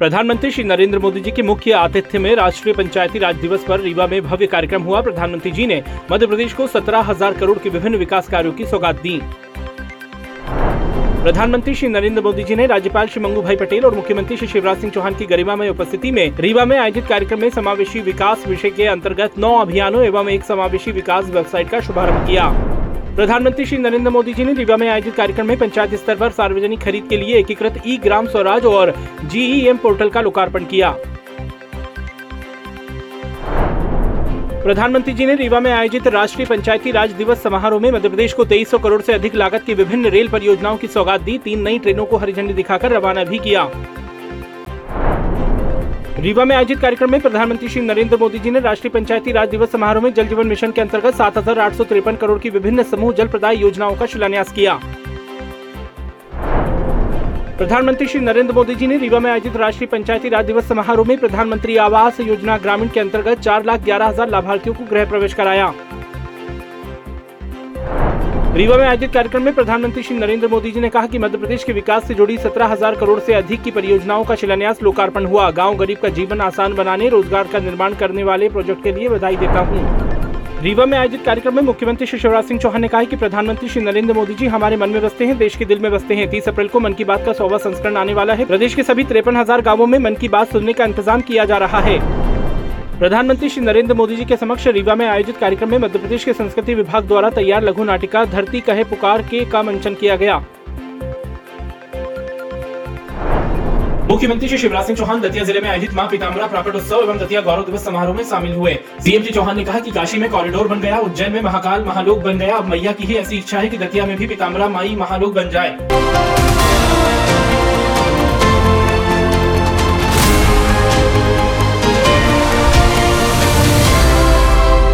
प्रधानमंत्री श्री नरेंद्र मोदी जी के मुख्य आतिथ्य में राष्ट्रीय पंचायती राज दिवस पर रीवा में भव्य कार्यक्रम हुआ। प्रधानमंत्री जी ने मध्य प्रदेश को सत्रह हज़ार करोड़ के विभिन्न विकास कार्यों की सौगात दी। प्रधानमंत्री श्री नरेंद्र मोदी जी ने राज्यपाल श्री मंगू भाई पटेल और मुख्यमंत्री श्री शिवराज सिंह चौहान की गरिमा में उपस्थिति में रीवा में आयोजित कार्यक्रम में समावेशी विकास विषय के अंतर्गत नौ अभियानों एवं एक समावेशी विकास वेबसाइट का शुभारंभ किया। प्रधानमंत्री श्री नरेंद्र मोदी जी ने रीवा में आयोजित कार्यक्रम में पंचायत स्तर पर सार्वजनिक खरीद के लिए एकीकृत ई ग्राम स्वराज और जीईएम पोर्टल का लोकार्पण किया। प्रधानमंत्री जी ने रीवा में आयोजित राष्ट्रीय पंचायती राज दिवस समारोह में मध्य प्रदेश को 2300 करोड़ से अधिक लागत की विभिन्न रेल परियोजनाओं की सौगात दी। तीन नई ट्रेनों को हरी झंडी दिखाकर रवाना भी किया। रीवा में आयोजित कार्यक्रम में प्रधानमंत्री श्री नरेंद्र मोदी जी ने राष्ट्रीय पंचायती राज दिवस समारोह में जल जीवन मिशन के अंतर्गत सात हज़ार आठ सौ तिरेपन करोड़ की विभिन्न समूह जल प्रदाय योजनाओं का शिलान्यास किया। प्रधानमंत्री श्री नरेंद्र मोदी जी ने रीवा में आयोजित राष्ट्रीय पंचायती राज दिवस समारोह में प्रधानमंत्री आवास योजना ग्रामीण के अंतर्गत चार लाख ग्यारह हज़ार लाभार्थियों को गृह प्रवेश कराया। रीवा में आयोजित कार्यक्रम में प्रधानमंत्री श्री नरेंद्र मोदी जी ने कहा कि मध्य प्रदेश के विकास से जुड़ी सत्रह हज़ार करोड़ से अधिक की परियोजनाओं का शिलान्यास लोकार्पण हुआ। गाँव गरीब का जीवन आसान बनाने, रोज़गार का निर्माण करने वाले प्रोजेक्ट के लिए बधाई देता हूँ। रीवा में आयोजित कार्यक्रम में मुख्यमंत्री श्री शिवराज सिंह चौहान ने कहा कि प्रधानमंत्री श्री नरेंद्र मोदी जी हमारे मन में बसते हैं, देश के दिल में बसते हैं। तीस अप्रैल को मन की बात का सौवा संस्करण आने वाला है। प्रदेश के सभी तिरपन हज़ार गाँवों में मन की बात सुनने का इंतज़ाम किया जा रहा है। प्रधानमंत्री श्री नरेंद्र मोदी जी के समक्ष रीवा में आयोजित कार्यक्रम में मध्य प्रदेश के संस्कृति विभाग द्वारा तैयार लघु नाटिका धरती कहे पुकार के का मंचन किया गया। मुख्यमंत्री श्री शिवराज सिंह चौहान दतिया ज़िले में आयोजित माँ पीताम्बरा प्राकट उत्सव एवं दतिया गौरव दिवस समारोह में शामिल हुए। सीएम जी चौहान ने कहा कि काशी में कॉरिडोर बन गया, उज्जैन में महाकाल, महालोक बन गया। अब मैया की ही ऐसी इच्छा है कि दतिया में भी पीताम्बरा माई महालोक बन जाए।